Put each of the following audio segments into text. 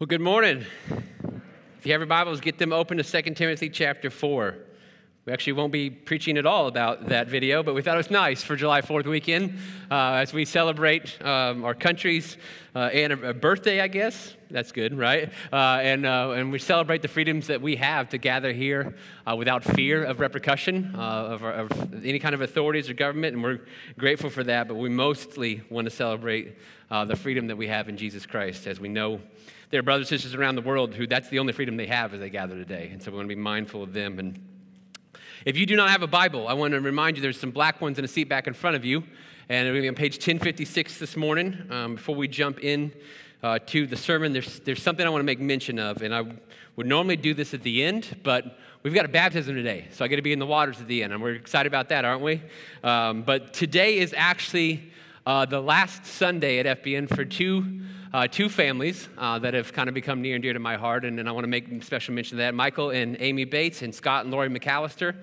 Well, good morning. If you have your Bibles, get them open to 2 Timothy chapter 4. We actually won't be preaching at all about that video, but we thought it was nice for July 4th weekend uh, as we celebrate um, our country's uh, a birthday, I guess. That's good, right? Uh, and, uh, and we celebrate the freedoms that we have to gather here uh, without fear of repercussion uh, of, of, any kind of authorities or government, and we're grateful for that. But we mostly want to celebrate the freedom that we have in Jesus Christ as we know there are brothers and sisters around the world who that's the only freedom they have as they gather today. And so we want to be mindful of them. And if you do not have a Bible, I want to remind you there's some black ones in a seat back in front of you. And we're going to be on page 1056 this morning. Um, before we jump in uh, to the sermon, there's, there's something I want to make mention of. And I would normally do this at the end, but we've got a baptism today. So I get to be in the waters at the end. And we're excited about that, aren't we? Um, but today is actually uh, the last Sunday at FBN for two uh, two families uh, that have kind of become near and dear to my heart, and, and I want to make special mention of that Michael and Amy Bates, and Scott and Lori McAllister.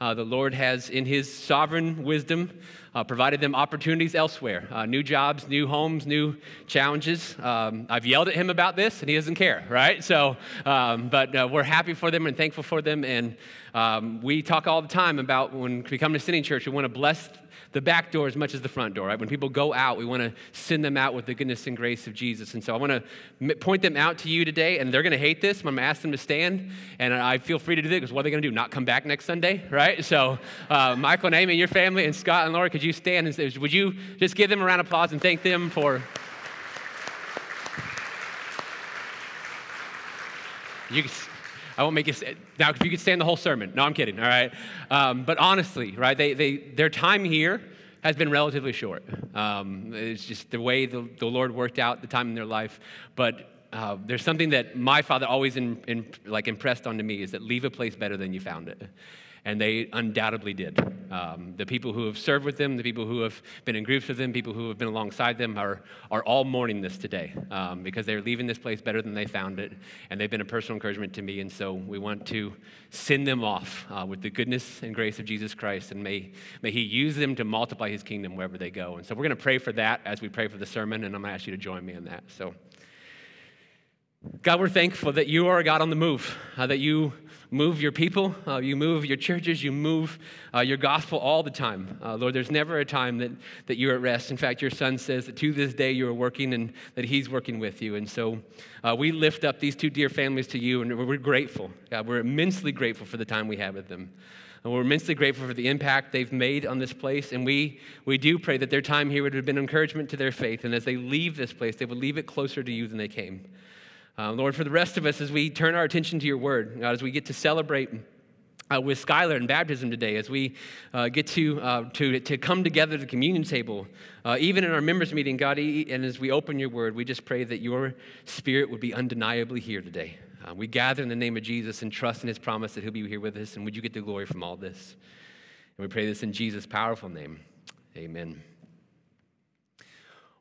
Uh, the Lord has, in His sovereign wisdom, uh, provided them opportunities elsewhere uh, new jobs, new homes, new challenges. Um, I've yelled at him about this, and he doesn't care, right? So, um, but uh, we're happy for them and thankful for them. And um, we talk all the time about when we come to Sending Church, we want to bless the back door as much as the front door, right? When people go out, we want to send them out with the goodness and grace of Jesus. And so I want to point them out to you today, and they're going to hate this. I'm going to ask them to stand, and I feel free to do this because what are they going to do? Not come back next Sunday, right? So, uh, Michael and Amy, your family, and Scott and Laura, could you stand and would you just give them a round of applause and thank them for. You I won't make you now. If you could stand the whole sermon, no, I'm kidding. All right, um, but honestly, right? They, they, their time here has been relatively short. Um, it's just the way the, the Lord worked out the time in their life. But uh, there's something that my father always in, in, like impressed onto me is that leave a place better than you found it and they undoubtedly did. Um, the people who have served with them, the people who have been in groups with them, people who have been alongside them are, are all mourning this today um, because they're leaving this place better than they found it, and they've been a personal encouragement to me. And so we want to send them off uh, with the goodness and grace of Jesus Christ, and may, may He use them to multiply His kingdom wherever they go. And so we're going to pray for that as we pray for the sermon, and I'm going to ask you to join me in that. So. God, we're thankful that you are a God on the move, uh, that you move your people, uh, you move your churches, you move uh, your gospel all the time. Uh, Lord, there's never a time that, that you're at rest. In fact, your son says that to this day you are working and that he's working with you. And so uh, we lift up these two dear families to you, and we're grateful. God, we're immensely grateful for the time we have with them. And we're immensely grateful for the impact they've made on this place. And we, we do pray that their time here would have been encouragement to their faith. And as they leave this place, they would leave it closer to you than they came. Uh, Lord, for the rest of us, as we turn our attention to your word, God, as we get to celebrate uh, with Skylar and baptism today, as we uh, get to, uh, to, to come together at the communion table, uh, even in our members' meeting, God, and as we open your word, we just pray that your spirit would be undeniably here today. Uh, we gather in the name of Jesus and trust in his promise that he'll be here with us, and would you get the glory from all this? And we pray this in Jesus' powerful name. Amen.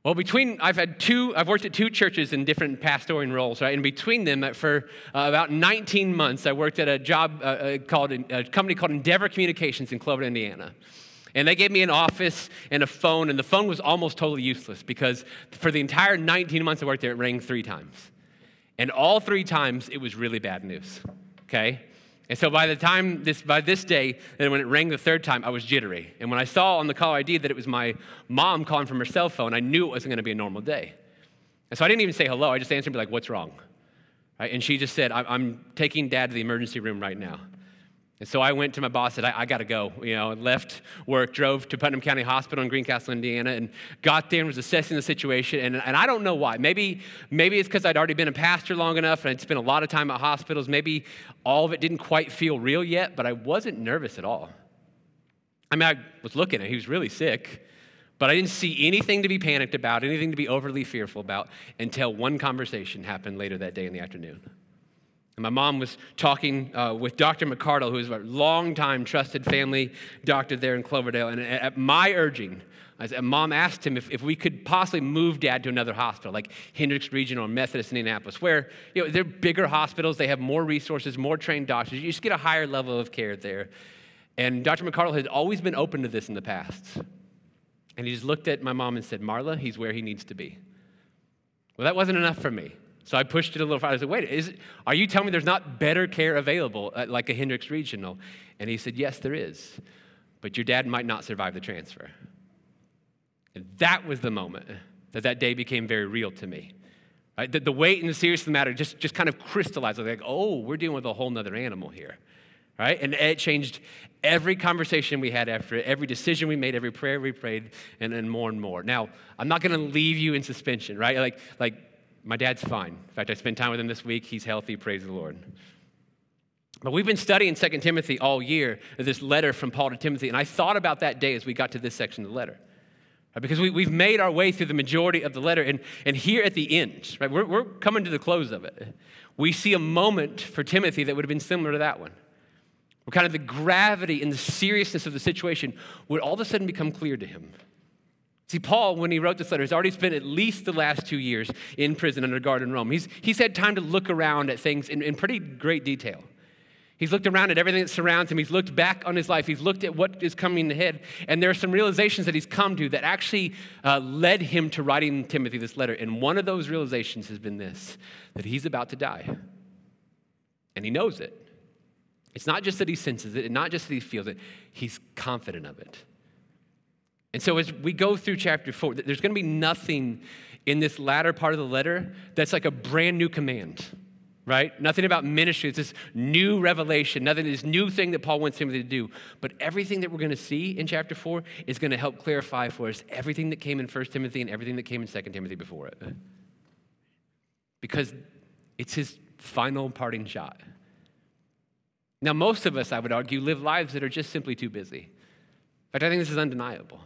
Well, between, I've had two, I've worked at two churches in different pastoring roles, right? And between them, for uh, about 19 months, I worked at a job uh, uh called, a company called Endeavor Communications in Clover, Indiana. And they gave me an office and a phone, and the phone was almost totally useless because for the entire 19 months I worked there, it rang three times. And all three times, it was really bad news, okay? And so by the time this, by this day, and when it rang the third time, I was jittery. And when I saw on the call ID that it was my mom calling from her cell phone, I knew it wasn't going to be a normal day. And so I didn't even say hello. I just answered and be like, "What's wrong?" Right? And she just said, "I'm taking Dad to the emergency room right now." And so I went to my boss, said, I, I got to go. You know, left work, drove to Putnam County Hospital in Greencastle, Indiana, and got there and was assessing the situation. And, and I don't know why. Maybe, maybe it's because I'd already been a pastor long enough and I'd spent a lot of time at hospitals. Maybe all of it didn't quite feel real yet, but I wasn't nervous at all. I mean, I was looking at He was really sick, but I didn't see anything to be panicked about, anything to be overly fearful about until one conversation happened later that day in the afternoon. And my mom was talking uh, with Dr. McCardle, who is a longtime trusted family doctor there in Cloverdale. And at my urging, mom asked him if, if we could possibly move dad to another hospital, like Hendricks Regional or Methodist in Indianapolis, where you know, they're bigger hospitals, they have more resources, more trained doctors. You just get a higher level of care there. And Dr. McCardle had always been open to this in the past. And he just looked at my mom and said, Marla, he's where he needs to be. Well, that wasn't enough for me. So I pushed it a little farther. I said, wait, is, are you telling me there's not better care available like a Hendricks Regional? And he said, yes, there is. But your dad might not survive the transfer. And that was the moment that that day became very real to me. Right? The, the weight and the seriousness of the matter just, just kind of crystallized. Like, oh, we're dealing with a whole nother animal here. Right? And it changed every conversation we had after it, every decision we made, every prayer we prayed, and, and more and more. Now, I'm not going to leave you in suspension, right? Like, like, my dad's fine. In fact, I spent time with him this week. He's healthy, praise the Lord. But we've been studying 2 Timothy all year, this letter from Paul to Timothy, and I thought about that day as we got to this section of the letter. Right? Because we, have made our way through the majority of the letter, and, and here at the end, right, we're, we're coming to the close of it. We see a moment for Timothy that would have been similar to that one. Where kind of the gravity and the seriousness of the situation would all of a sudden become clear to him. See, Paul, when he wrote this letter, has already spent at least the last two years in prison under guard in Rome. He's, he's had time to look around at things in, in pretty great detail. He's looked around at everything that surrounds him. He's looked back on his life. He's looked at what is coming ahead. And there are some realizations that he's come to that actually uh, led him to writing Timothy this letter. And one of those realizations has been this that he's about to die. And he knows it. It's not just that he senses it, and not just that he feels it, he's confident of it. And so as we go through chapter four, there's going to be nothing in this latter part of the letter that's like a brand new command right? Nothing about ministry. It's this new revelation, nothing, this new thing that Paul wants Timothy to do. But everything that we're going to see in chapter 4 is going to help clarify for us everything that came in 1 Timothy and everything that came in 2 Timothy before it. Because it's his final parting shot. Now, most of us, I would argue, live lives that are just simply too busy. In fact, I think this is undeniable.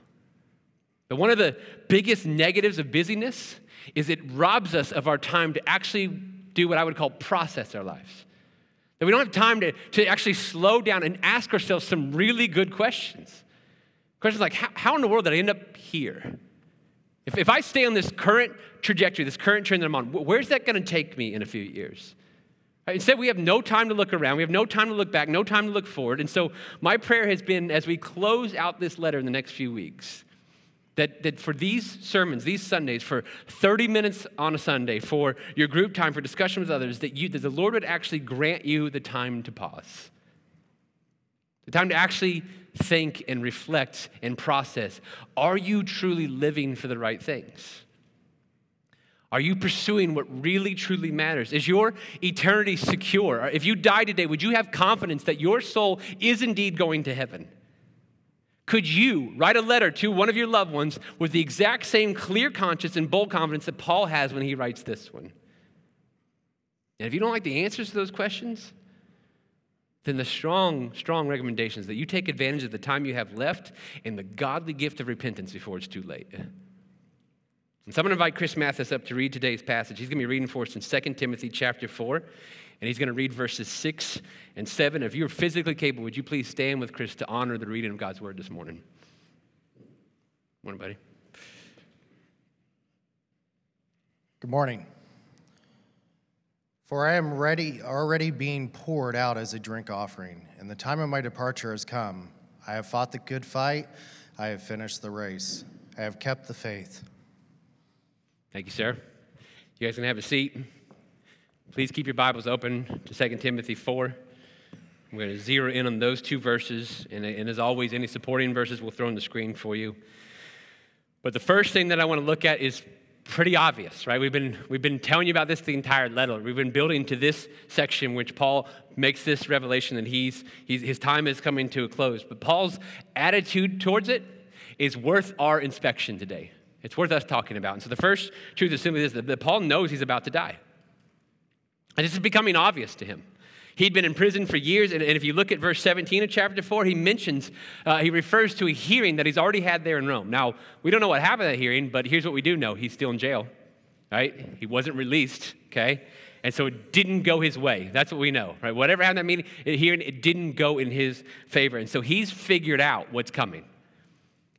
But one of the biggest negatives of busyness is it robs us of our time to actually do what I would call process our lives. That we don't have time to, to actually slow down and ask ourselves some really good questions. Questions like, how, how in the world did I end up here? If, if I stay on this current trajectory, this current trend that I'm on, where's that going to take me in a few years? Uh, instead, we have no time to look around. We have no time to look back, no time to look forward. And so, my prayer has been as we close out this letter in the next few weeks, that, that for these sermons, these Sundays, for 30 minutes on a Sunday, for your group time, for discussion with others, that, you, that the Lord would actually grant you the time to pause. The time to actually think and reflect and process. Are you truly living for the right things? Are you pursuing what really, truly matters? Is your eternity secure? If you die today, would you have confidence that your soul is indeed going to heaven? Could you write a letter to one of your loved ones with the exact same clear conscience and bold confidence that Paul has when he writes this one? And if you don't like the answers to those questions, then the strong, strong recommendation is that you take advantage of the time you have left and the godly gift of repentance before it's too late. And so I'm going to invite Chris Mathis up to read today's passage. He's going to be reading for us in 2 Timothy chapter 4 and he's going to read verses 6 and 7. If you're physically capable, would you please stand with Chris to honor the reading of God's word this morning? Morning, buddy. Good morning. For I am ready, already being poured out as a drink offering, and the time of my departure has come. I have fought the good fight, I have finished the race, I have kept the faith. Thank you, sir. You guys can have a seat. Please keep your Bibles open to 2 Timothy 4. We're going to zero in on those two verses, and, and, as always, any supporting verses we'll throw on the screen for you. But the first thing that I want to look at is pretty obvious, right? We've been, we've been telling you about this the entire letter. We've been building to this section, which Paul makes this revelation that he's, he's, his time is coming to a close. But Paul's attitude towards it is worth our inspection today. It's worth us talking about. And so the first truth is simply this that Paul knows he's about to die. And this is becoming obvious to him. He'd been in prison for years, and, if you look at verse 17 of chapter 4, he mentions, uh, he refers to a hearing that he's already had there in Rome. Now, we don't know what happened at that hearing, but here's what we do know he's still in jail, right? He wasn't released, okay? And so it didn't go his way. That's what we know, right? Whatever happened at that meeting, hearing, it didn't go in his favor. And so he's figured out what's coming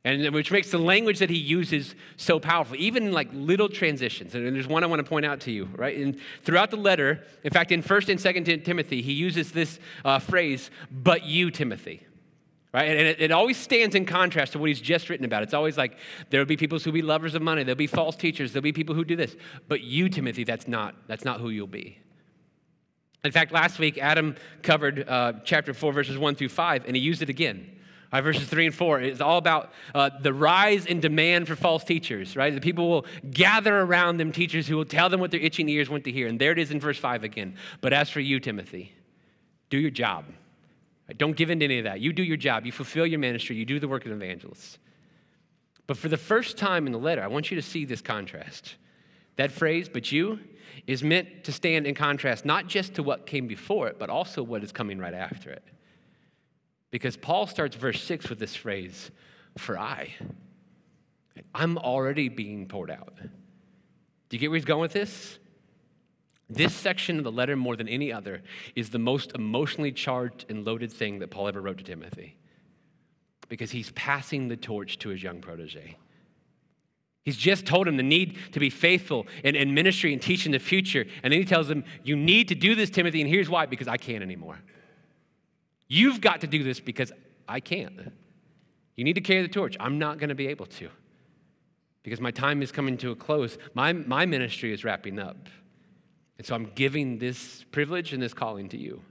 and which makes the language that he uses so powerful even in like little transitions and there's one i want to point out to you right and throughout the letter in fact in 1st and 2nd timothy he uses this uh, phrase but you timothy right? And it, it, always stands in contrast to what he's just written about. It's always like there'll be people who'll be lovers of money, there'll be false teachers, there'll be people who do this. But you, Timothy, that's not, that's not who you'll be. In fact, last week, Adam covered uh, chapter 4, verses 1 through 5, and he used it again. Right, verses 3 and 4 is all about uh, the rise in demand for false teachers, right? The people will gather around them teachers who will tell them what their itching ears want to hear. And there it is in verse 5 again. But as for you, Timothy, do your job. Right? Don't give in to any of that. You do your job. You fulfill your ministry. You do the work of an evangelist. But for the first time in the letter, I want you to see this contrast. That phrase, but you, is meant to stand in contrast not just to what came before it, but also what is coming right after it. Because Paul starts verse 6 with this phrase, for I. I'm already being poured out. Do you get where he's going with this? This section of the letter, more than any other, is the most emotionally charged and loaded thing that Paul ever wrote to Timothy because he's passing the torch to his young protege. He's just told him the need to be faithful in, in ministry and teaching the future. And then he tells him, You need to do this, Timothy, and here's why because I can't anymore. You've got to do this because I can't. You need to carry the torch. I'm not going to be able to because my time is coming to a close. My, my ministry is wrapping up. And so I'm giving this privilege and this calling to you.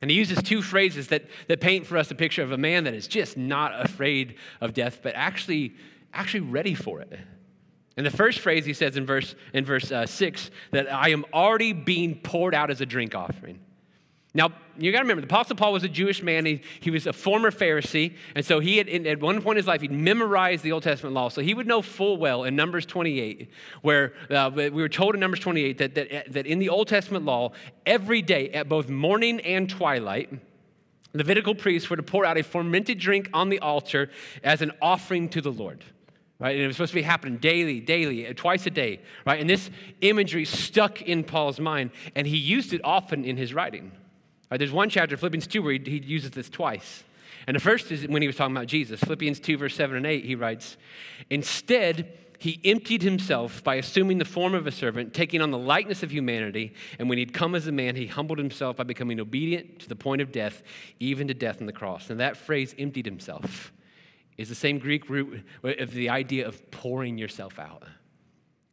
And he uses two phrases that, that paint for us a picture of a man that is just not afraid of death, but actually actually ready for it. And the first phrase he says in verse, in verse uh, 6 that I am already being poured out as a drink offering. Now, you got to remember, the Apostle Paul was a Jewish man. He, he was a former Pharisee. And so he had, at one point in his life, he'd memorized the Old Testament law. So he would know full well in Numbers 28, where uh, we were told in Numbers 28 that, that, that in the Old Testament law, every day at both morning and twilight, Levitical priests were to pour out a fermented drink on the altar as an offering to the Lord right? And it was supposed to be happening daily, daily, uh, twice a day, right? And this imagery stuck in Paul's mind, and he used it often in his writing. Right? There's one chapter, Philippians 2, where he, he uses this twice. And the first is when he was talking about Jesus. Philippians 2, verse 7 and 8, he writes, Instead, he emptied himself by assuming the form of a servant, taking on the likeness of humanity. And when he'd come as a man, he humbled himself by becoming obedient to the point of death, even to death on the cross. And that phrase, emptied himself, is the same Greek root of the idea of pouring yourself out.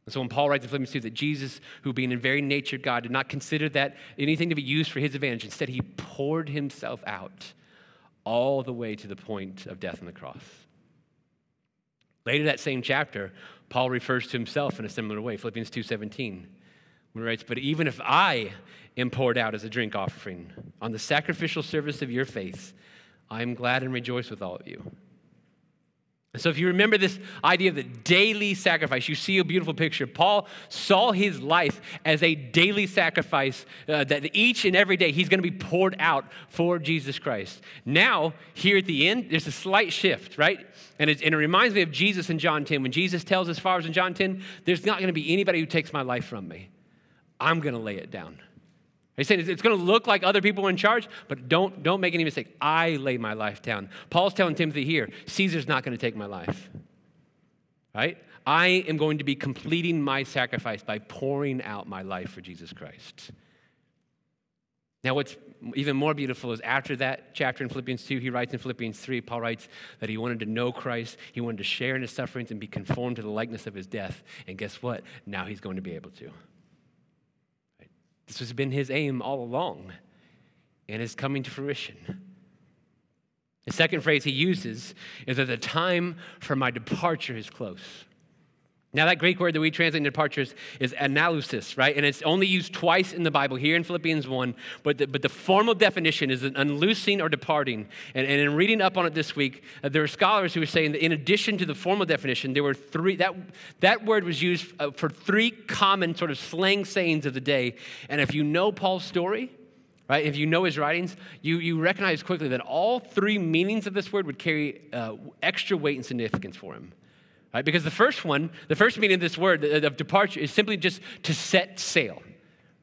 And so when Paul writes in Philippians 2 that Jesus, who being in very nature God, did not consider that anything to be used for his advantage, instead he poured himself out all the way to the point of death on the cross. Later that same chapter, Paul refers to himself in a similar way, Philippians 2:17, when he writes, "But even if I am poured out as a drink offering on the sacrificial service of your faith, I am glad and rejoice with all of you." So, if you remember this idea of the daily sacrifice, you see a beautiful picture. Paul saw his life as a daily sacrifice uh, that each and every day he's going to be poured out for Jesus Christ. Now, here at the end, there's a slight shift, right? And it, and it reminds me of Jesus in John 10. When Jesus tells his followers in John 10, there's not going to be anybody who takes my life from me. I'm going to lay it down. He's saying it's going to look like other people in charge, but don't, don't make any mistake. I lay my life down. Paul's telling Timothy here Caesar's not going to take my life. Right? I am going to be completing my sacrifice by pouring out my life for Jesus Christ. Now, what's even more beautiful is after that chapter in Philippians 2, he writes in Philippians 3, Paul writes that he wanted to know Christ, he wanted to share in his sufferings and be conformed to the likeness of his death. And guess what? Now he's going to be able to. This has been his aim all along and is coming to fruition. The second phrase he uses is that the time for my departure is close. Now, that Greek word that we translate departures is analysis, right? And it's only used twice in the Bible, here in Philippians 1, but the, but the formal definition is an unloosing or departing. And, and in reading up on it this week, uh, there are scholars who are saying that in addition to the formal definition, there were three, that, that word was used uh, for three common sort of slang sayings of the day. And if you know Paul's story, right, if you know his writings, you, you recognize quickly that all three meanings of this word would carry uh, extra weight and significance for him. Right? Because the first one, the first meaning of this word uh, of departure is simply just to set sail.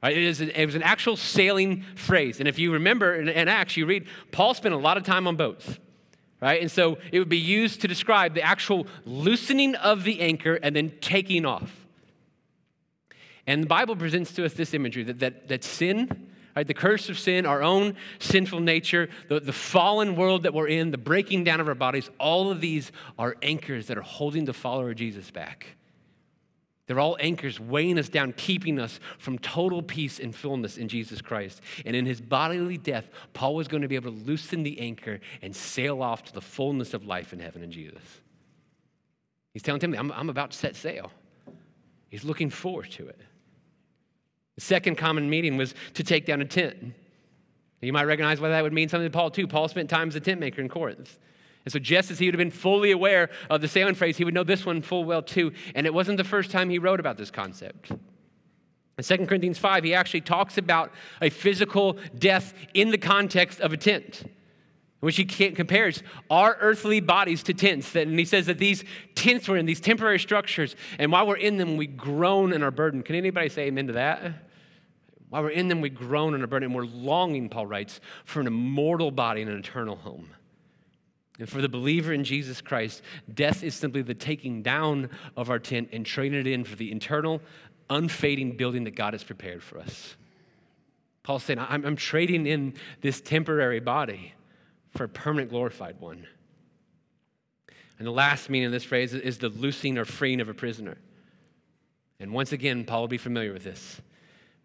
Right? It, is, it was an actual sailing phrase. And if you remember in, in Acts, you read, Paul spent a lot of time on boats. Right? And so it would be used to describe the actual loosening of the anchor and then taking off. And the Bible presents to us this imagery that, that, that sin, Right? The curse of sin, our own sinful nature, the, the fallen world that we're in, the breaking down of our bodies, all of these are anchors that are holding the follower of Jesus back. They're all anchors weighing us down, keeping us from total peace and fullness in Jesus Christ. And in his bodily death, Paul was going to be able to loosen the anchor and sail off to the fullness of life in heaven in Jesus. He's telling Timothy, I'm, I'm about to set sail. He's looking forward to it. Second common meeting was to take down a tent. You might recognize why that would mean something to Paul, too. Paul spent time as a tent maker in Corinth. And so, just as he would have been fully aware of the sailing phrase, he would know this one full well too. And it wasn't the first time he wrote about this concept. In 2 Corinthians 5, he actually talks about a physical death in the context of a tent, in which he compares our earthly bodies to tents. And he says that these tents were in these temporary structures, and while we're in them, we groan and are burdened. Can anybody say amen to that? While we're in them, we groan and are burdened, and we're longing, Paul writes, for an immortal body and an eternal home. And for the believer in Jesus Christ, death is simply the taking down of our tent and trading it in for the eternal, unfading building that God has prepared for us. Paul's saying, I'm, I'm trading in this temporary body for a permanent glorified one. And the last meaning of this phrase is the loosing or freeing of a prisoner. And once again, Paul will be familiar with this.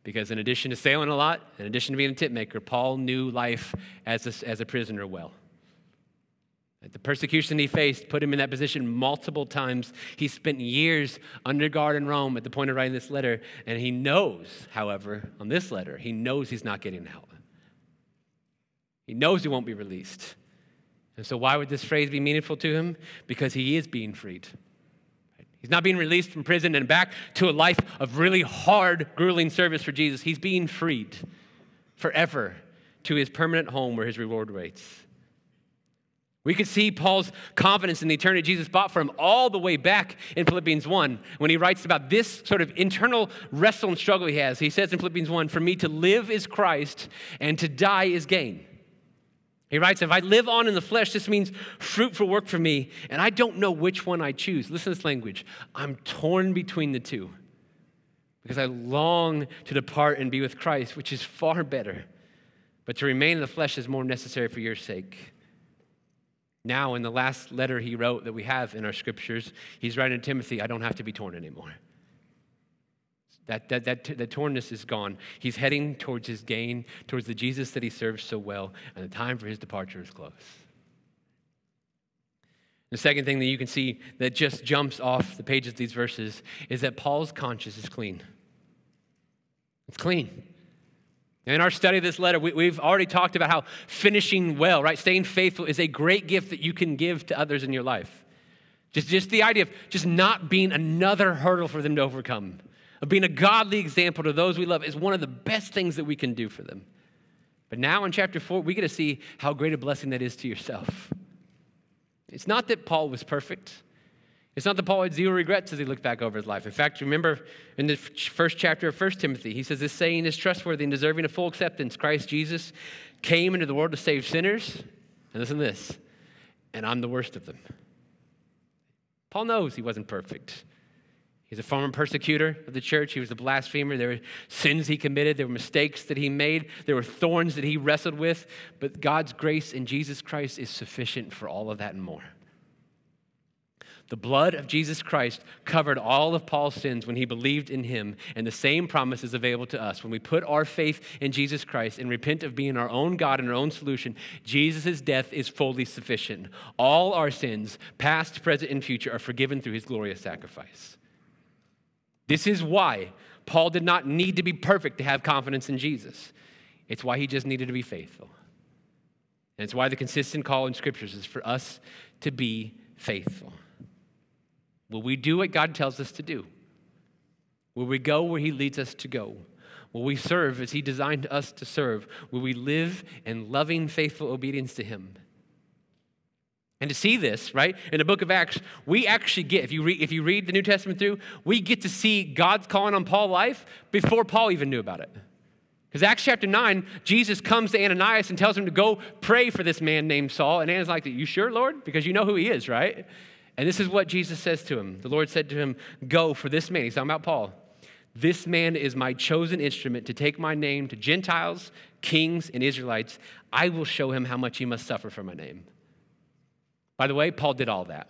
Because in addition to sailing a lot, in addition to being a tent maker, Paul knew life as a, as a prisoner well. The persecution he faced put him in that position multiple times. He spent years under guard in Rome at the point of writing this letter, and he knows, however, on this letter, he knows he's not getting out. He knows he won't be released. And so, why would this phrase be meaningful to him? Because he is being freed. He's not being released from prison and back to a life of really hard, grueling service for Jesus. He's being freed forever to his permanent home where his reward waits. We could see Paul's confidence in the eternity Jesus bought for him all the way back in Philippians 1 when he writes about this sort of internal wrestle and struggle he has. He says in Philippians 1 For me to live is Christ and to die is gain. He writes, If I live on in the flesh, this means fruitful work for me, and I don't know which one I choose. Listen to this language. I'm torn between the two because I long to depart and be with Christ, which is far better. But to remain in the flesh is more necessary for your sake. Now, in the last letter he wrote that we have in our scriptures, he's writing to Timothy, I don't have to be torn anymore. That, that, that, that tornness is gone. He's heading towards his gain, towards the Jesus that he serves so well, and the time for his departure is close. The second thing that you can see that just jumps off the pages of these verses is that Paul's conscience is clean. It's clean. In our study of this letter, we, have already talked about how finishing well, right? Staying faithful is a great gift that you can give to others in your life. Just, just the idea of just not being another hurdle for them to overcome, of being a godly example to those we love is one of the best things that we can do for them. But now in chapter four, we get to see how great a blessing that is to yourself. It's not that Paul was perfect. It's not that Paul had zero regrets as he looked back over his life. In fact, remember in the first chapter of 1 Timothy, he says, This saying is trustworthy and deserving of full acceptance. Christ Jesus came into the world to save sinners. And listen to this, and I'm the worst of them. Paul knows he wasn't perfect. He's a former persecutor of the church. He was a blasphemer. There were sins he committed. There were mistakes that he made. There were thorns that he wrestled with. But God's grace in Jesus Christ is sufficient for all of that and more. The blood of Jesus Christ covered all of Paul's sins when he believed in him, and the same promise is available to us. When we put our faith in Jesus Christ and repent of being our own God and our own solution, Jesus' death is fully sufficient. All our sins, past, present, and future, are forgiven through his glorious sacrifice. This is why Paul did not need to be perfect to have confidence in Jesus. It's why he just needed to be faithful. And it's why the consistent call in scriptures is for us to be faithful. Will we do what God tells us to do? Will we go where He leads us to go? Will we serve as He designed us to serve? Will we live in loving, faithful obedience to Him? And to see this, right, in the book of Acts, we actually get, if you, read, if you read the New Testament through, we get to see God's calling on Paul's life before Paul even knew about it. Because Acts chapter 9, Jesus comes to Ananias and tells him to go pray for this man named Saul. And Ananias like, You sure, Lord? Because you know who he is, right? And this is what Jesus says to him. The Lord said to him, Go for this man. He's talking about Paul. This man is my chosen instrument to take my name to Gentiles, kings, and Israelites. I will show him how much he must suffer for my name. By the way, Paul did all that,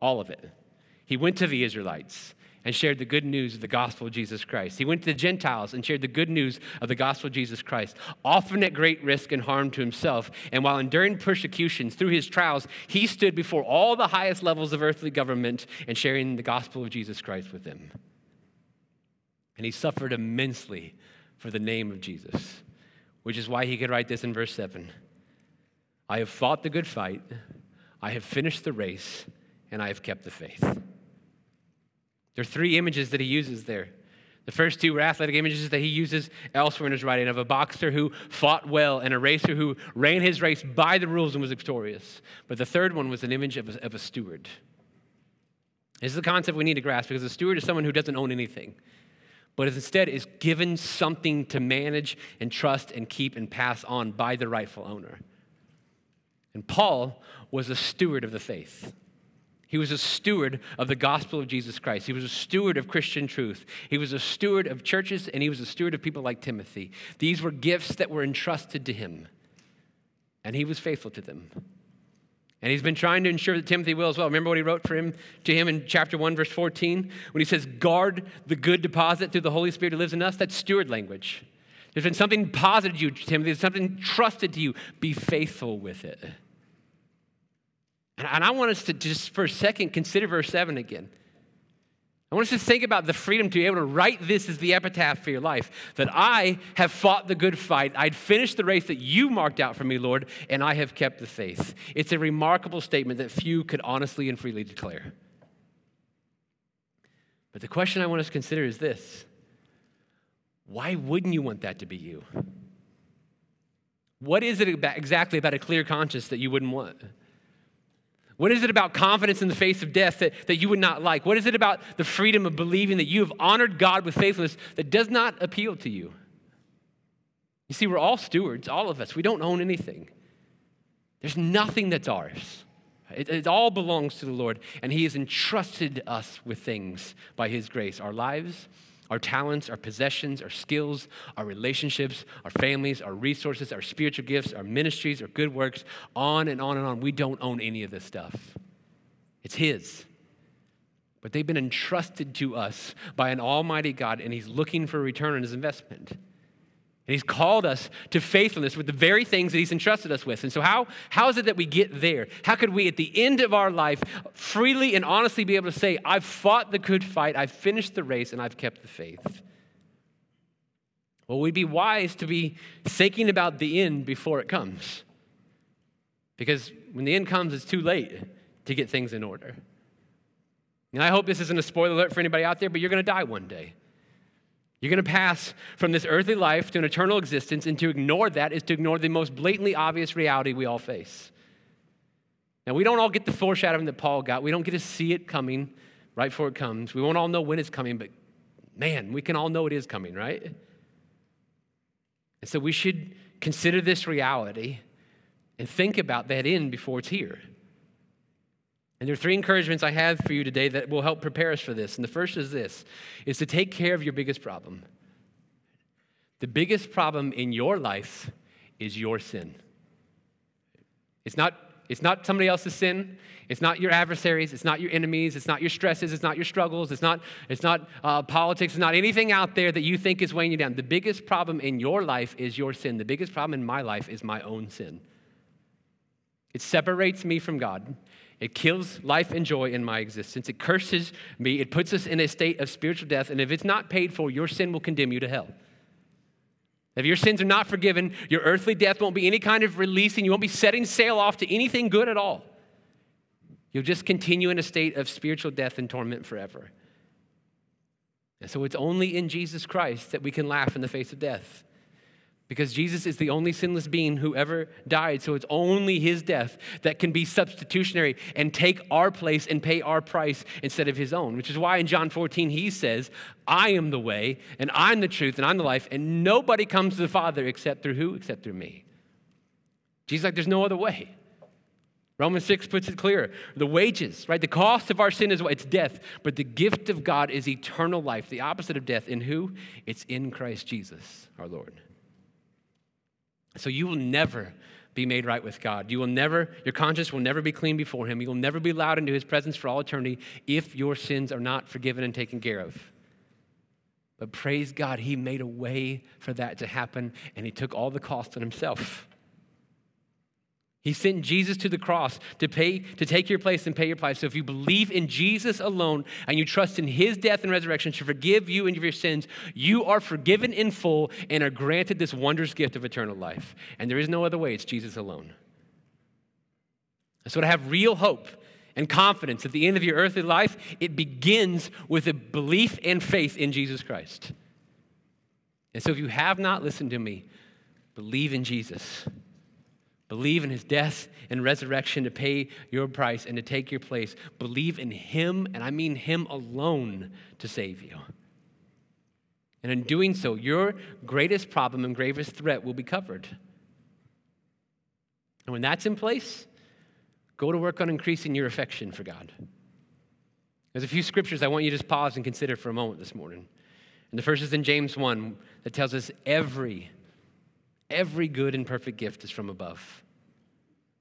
all of it. He went to the Israelites and shared the good news of the gospel of Jesus Christ. He went to the Gentiles and shared the good news of the gospel of Jesus Christ, often at great risk and harm to himself. And while enduring persecutions through his trials, he stood before all the highest levels of earthly government and sharing the gospel of Jesus Christ with them. And he suffered immensely for the name of Jesus, which is why he could write this in verse 7 I have fought the good fight, I have finished the race, and I have kept the faith. There are three images that he uses there. The first two were athletic images that he uses elsewhere in his writing of a boxer who fought well and a racer who ran his race by the rules and was victorious. But the third one was an image of a, of a steward. This is the concept we need to grasp because a steward is someone who doesn't own anything but instead is given something to manage and trust and keep and pass on by the rightful owner. And Paul was a steward of the faith. He was a steward of the gospel of Jesus Christ. He was a steward of Christian truth. He was a steward of churches, and he was a steward of people like Timothy. These were gifts that were entrusted to him, and he was faithful to them. And he's been trying to ensure that Timothy will as well. Remember what he wrote for him to him in chapter 1, verse 14, when he says, guard the good deposit through the Holy Spirit who lives in us? That's steward language. There's been something posited to you, Timothy, there's something trusted to you. Be faithful with it. And I want us to just for a second consider verse 7 again. I want us to think about the freedom to be able to write this as the epitaph for your life that I have fought the good fight. I'd finished the race that you marked out for me, Lord, and I have kept the faith. It's a remarkable statement that few could honestly and freely declare. But the question I want us to consider is this why wouldn't you want that to be you? What is it exactly about a clear conscience that you wouldn't want? What is it about confidence in the face of death that, that you would not like? What is it about the freedom of believing that you have honored God with faithfulness that does not appeal to you? You see, we're all stewards, all of us. We don't own anything. There's nothing that's ours. It, it, all belongs to the Lord, and He has entrusted us with things by His grace our lives, our talents, our possessions, our skills, our relationships, our families, our resources, our spiritual gifts, our ministries, our good works, on and on and on. We don't own any of this stuff. It's His. But they've been entrusted to us by an almighty God, and He's looking for a return on His investment. And he's called us to faithfulness with the very things that he's entrusted us with. And so, how, how is it that we get there? How could we, at the end of our life, freely and honestly be able to say, I've fought the good fight, I've finished the race, and I've kept the faith? Well, we'd be wise to be thinking about the end before it comes. Because when the end comes, it's too late to get things in order. And I hope this isn't a spoiler alert for anybody out there, but you're going to die one day. You're going to pass from this earthly life to an eternal existence, and to ignore that is to ignore the most blatantly obvious reality we all face. Now, we don't all get the foreshadowing that Paul got. We don't get to see it coming right before it comes. We won't all know when it's coming, but man, we can all know it is coming, right? And so we should consider this reality and think about that end before it's here. And there are three encouragements I have for you today that will help prepare us for this. And the first is this is to take care of your biggest problem. The biggest problem in your life is your sin. It's not, it's not somebody else's sin. It's not your adversaries. It's not your enemies. It's not your stresses. It's not your struggles. It's not, it's not uh, politics. It's not anything out there that you think is weighing you down. The biggest problem in your life is your sin. The biggest problem in my life is my own sin. It separates me from God. It kills life and joy in my existence. It curses me. It puts us in a state of spiritual death. And if it's not paid for, your sin will condemn you to hell. If your sins are not forgiven, your earthly death won't be any kind of releasing. You won't be setting sail off to anything good at all. You'll just continue in a state of spiritual death and torment forever. And so it's only in Jesus Christ that we can laugh in the face of death because Jesus is the only sinless being who ever died. So it's only his death that can be substitutionary and take our place and pay our price instead of his own, which is why in John 14 he says, I am the way and I'm the truth and I'm the life, and nobody comes to the Father except through who? Except through me. Jesus like, there's no other way. Romans 6 puts it clear. The wages, right? The cost of our sin is what? It's death. But the gift of God is eternal life, the opposite of death. In who? It's in Christ Jesus, our Lord. So you will never be made right with God. You will never, your conscience will never be clean before Him. You will never be allowed into His presence for all eternity if your sins are not forgiven and taken care of. But praise God, He made a way for that to happen, and He took all the cost on Himself. He sent Jesus to the cross to pay to take your place and pay your price. So if you believe in Jesus alone and you trust in his death and resurrection to forgive you and your sins, you are forgiven in full and are granted this wondrous gift of eternal life. And there is no other way, it's Jesus alone. So to have real hope and confidence at the end of your earthly life, it begins with a belief and faith in Jesus Christ. And so if you have not listened to me, believe in Jesus. Believe in his death and resurrection to pay your price and to take your place. Believe in him, and I mean him alone, to save you. And in doing so, your greatest problem and gravest threat will be covered. And when that's in place, go to work on increasing your affection for God. There's a few scriptures I want you to just pause and consider for a moment this morning. And the first is in James 1 that tells us every Every good and perfect gift is from above,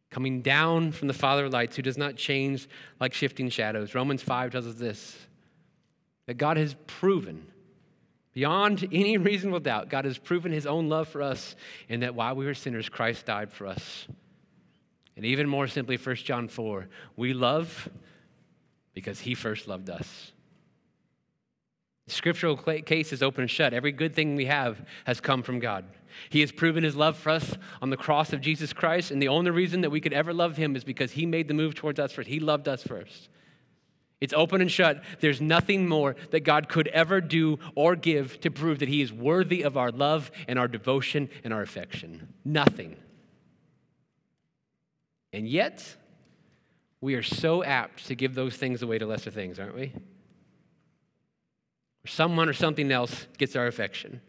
coming down from the Father of lights, who does not change like shifting shadows. Romans 5 tells us this that God has proven, beyond any reasonable doubt, God has proven his own love for us, and that while we were sinners, Christ died for us. And even more simply, 1 John 4, we love because he first loved us. Scriptural case is open and shut. Every good thing we have has come from God. He has proven his love for us on the cross of Jesus Christ, and the only reason that we could ever love him is because he made the move towards us first. He loved us first. It's open and shut. There's nothing more that God could ever do or give to prove that he is worthy of our love and our devotion and our affection. Nothing. And yet, we are so apt to give those things away to lesser things, aren't we? Someone or something else gets our affection.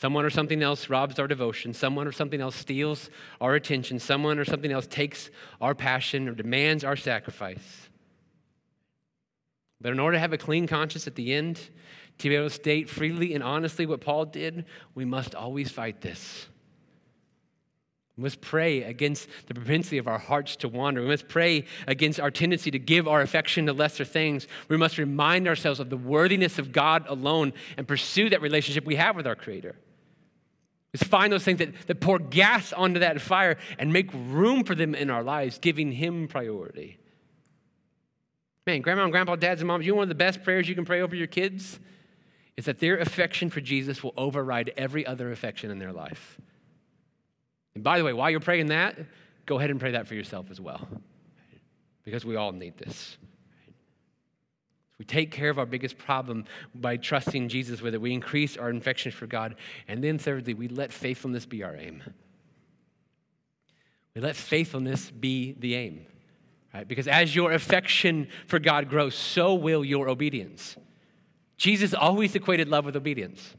Someone or something else robs our devotion. Someone or something else steals our attention. Someone or something else takes our passion or demands our sacrifice. But in order to have a clean conscience at the end, to be able to state freely and honestly what Paul did, we must always fight this. We must pray against the propensity of our hearts to wander. We must pray against our tendency to give our affection to lesser things. We must remind ourselves of the worthiness of God alone and pursue that relationship we have with our Creator. Is find those things that, that pour gas onto that fire and make room for them in our lives, giving Him priority. Man, grandma and grandpa, dads and moms, you know one of the best prayers you can pray over your kids? Is that their affection for Jesus will override every other affection in their life. And by the way, while you're praying that, go ahead and pray that for yourself as well. Because we all need this. We take care of our biggest problem by trusting Jesus with it. We increase our affection for God. And then, thirdly, we let faithfulness be our aim. We let faithfulness be the aim, right? Because as your affection for God grows, so will your obedience. Jesus always equated love with obedience.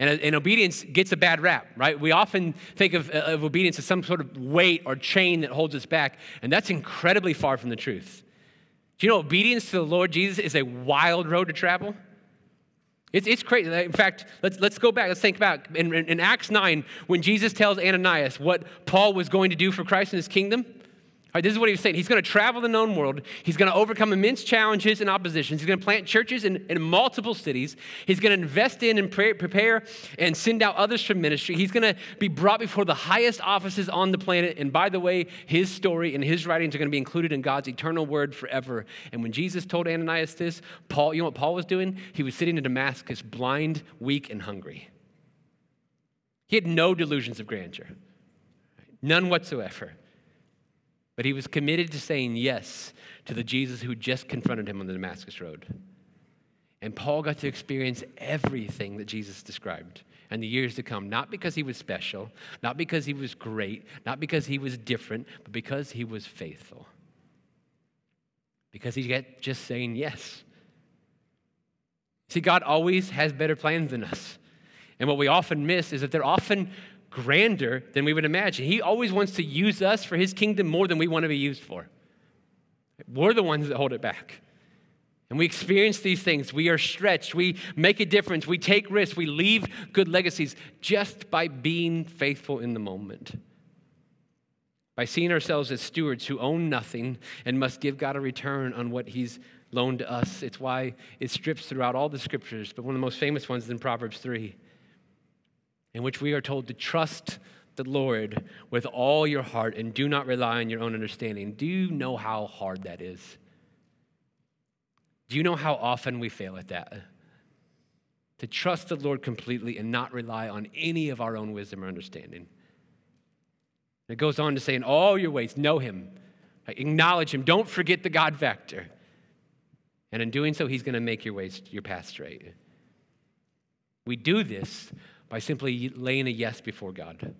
And, and, obedience gets a bad rap, right? We often think of, of obedience as some sort of weight or chain that holds us back, and that's incredibly far from the truth. Do you know obedience to the Lord Jesus is a wild road to travel? It's, it's crazy. In fact, let's, let's go back. Let's think back. In, in, in Acts 9, when Jesus tells Ananias what Paul was going to do for Christ in his kingdom, This is what he was saying. He's going to travel the known world. He's going to overcome immense challenges and oppositions. He's going to plant churches in, in multiple cities. He's going to invest in and pray, prepare and send out others for ministry. He's going to be brought before the highest offices on the planet. And by the way, his story and his writings are going to be included in God's eternal word forever. And when Jesus told Ananias this, Paul, you know what Paul was doing? He was sitting in Damascus, blind, weak, and hungry. He had no delusions of grandeur, none whatsoever. But he was committed to saying yes to the Jesus who just confronted him on the Damascus Road. And Paul got to experience everything that Jesus described and the years to come, not because he was special, not because he was great, not because he was different, but because he was faithful. Because he kept just saying yes. See, God always has better plans than us. And what we often miss is that they're often grander than we would imagine. He always wants to use us for his kingdom more than we want to be used for. We're the ones that hold it back. And we experience these things. We are stretched. We make a difference. We take risks. We leave good legacies just by being faithful in the moment. By seeing ourselves as stewards who own nothing and must give God a return on what He's loaned to us. It's why it strips throughout all the scriptures, but one of the most famous ones is in Proverbs 3, in which we are told to trust the Lord with all your heart and do not rely on your own understanding. Do you know how hard that is? Do you know how often we fail at that? To trust the Lord completely and not rely on any of our own wisdom or understanding. It goes on to say, in all your ways, know Him, acknowledge Him, don't forget the God factor. And in doing so, He's going to make your ways, your path straight. We do this by simply laying a yes before God.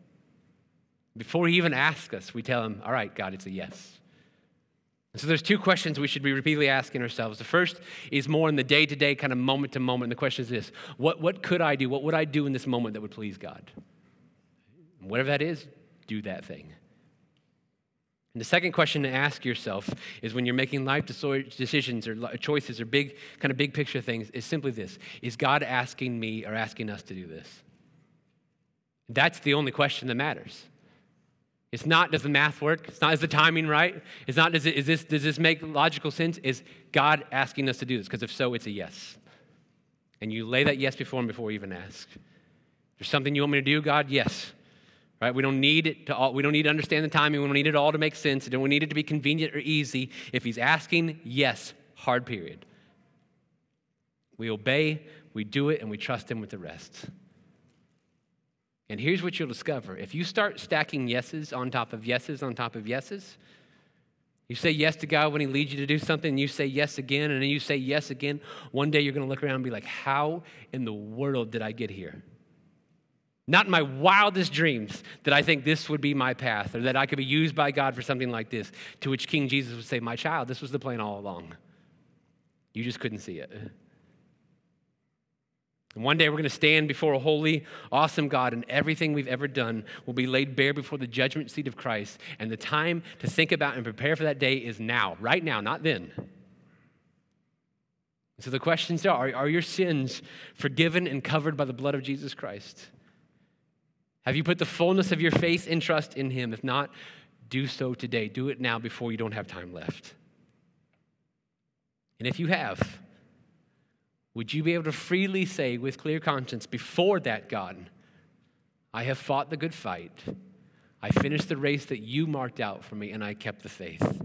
Before He even asks us, we tell Him, All right, God, it's a yes. And so there's two questions we should be repeatedly asking ourselves. The first is more in the day to day, kind of moment to moment. And the question is this what, what could I do? What would I do in this moment that would please God? And whatever that is, do that thing. And the second question to ask yourself is when you're making life decisions or choices or big, kind of big picture things, is simply this Is God asking me or asking us to do this? That's the only question that matters. It's not, does the math work? It's not, is the timing right? It's not, does, it, is this, does this make logical sense? Is God asking us to do this? Because if so, it's a yes. And you lay that yes before Him before you even ask. There's something you want me to do, God? Yes. Right? We don't need it to all, we don't need to understand the timing. We don't need it all to make sense. We don't need it to be convenient or easy. If He's asking, yes, hard period. We obey, we do it, and we trust Him with the rest. And here's what you'll discover if you start stacking yeses on top of yeses on top of yeses, you say yes to God when He leads you to do something, and you say yes again, and then you say yes again. One day you're going to look around and be like, How in the world did I get here? Not in my wildest dreams that I think this would be my path or that I could be used by God for something like this. To which King Jesus would say, My child, this was the plan all along. You just couldn't see it. And one day we're going to stand before a holy, awesome God, and everything we've ever done will be laid bare before the judgment seat of Christ. And the time to think about and prepare for that day is now, right now, not then. So the questions are Are your sins forgiven and covered by the blood of Jesus Christ? Have you put the fullness of your faith and trust in Him? If not, do so today. Do it now before you don't have time left. And if you have, would you be able to freely say with clear conscience before that, God, I have fought the good fight. I finished the race that you marked out for me, and I kept the faith.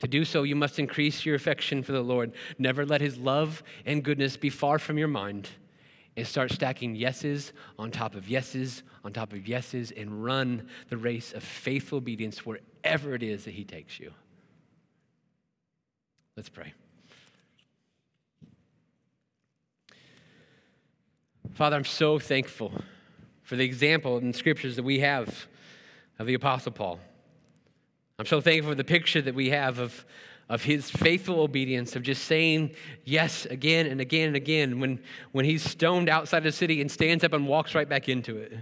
To do so, you must increase your affection for the Lord. Never let his love and goodness be far from your mind. And start stacking yeses on top of yeses on top of yeses and run the race of faithful obedience wherever it is that he takes you. Let's pray. Father, I'm so thankful for the example in the scriptures that we have of the Apostle Paul. I'm so thankful for the picture that we have of, of his faithful obedience, of just saying yes again and again and again when, when he's stoned outside of the city and stands up and walks right back into it.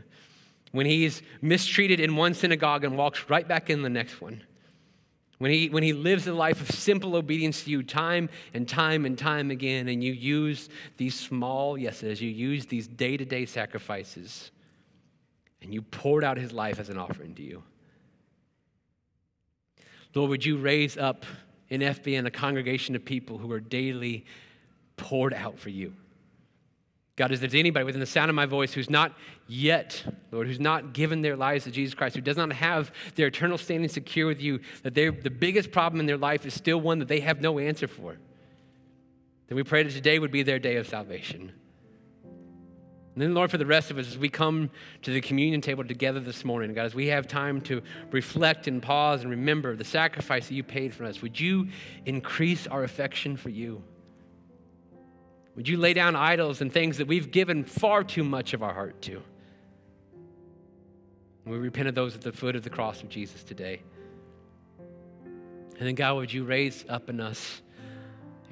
When he's mistreated in one synagogue and walks right back in the next one. When he, when he lives a life of simple obedience to you time and time and time again, and you use these small yeses, you use these day to day sacrifices, and you poured out his life as an offering to you. Lord, would you raise up in FBN a congregation of people who are daily poured out for you? God, is there's anybody within the sound of my voice who's not yet, Lord, who's not given their lives to Jesus Christ, who does not have their eternal standing secure with you, that the biggest problem in their life is still one that they have no answer for, then we pray that today would be their day of salvation. And then, Lord, for the rest of us, as we come to the communion table together this morning, God, as we have time to reflect and pause and remember the sacrifice that you paid for us, would you increase our affection for you? Would you lay down idols and things that we've given far too much of our heart to? we repent of those at the foot of the cross of Jesus today. And then, God, would you raise up in us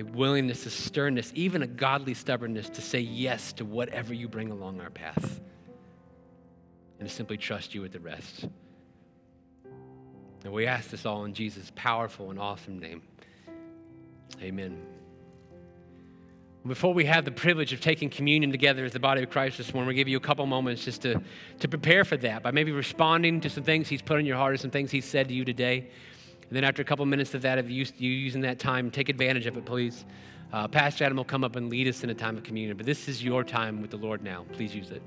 a willingness, a sternness, even a godly stubbornness to say yes to whatever you bring along our path? and to simply trust you with the rest. And we ask this all in Jesus' powerful and awesome name. Amen. Before we have the privilege of taking communion together as the body of Christ this morning, we'll give you a couple moments just to, to prepare for that by maybe responding to some things He's put in your heart or some things He's said to you today. And then after a couple minutes of that, of you, you using that time, take advantage of it, please. Uh, Pastor Adam will come up and lead us in a time of communion. But this is your time with the Lord now. Please use it.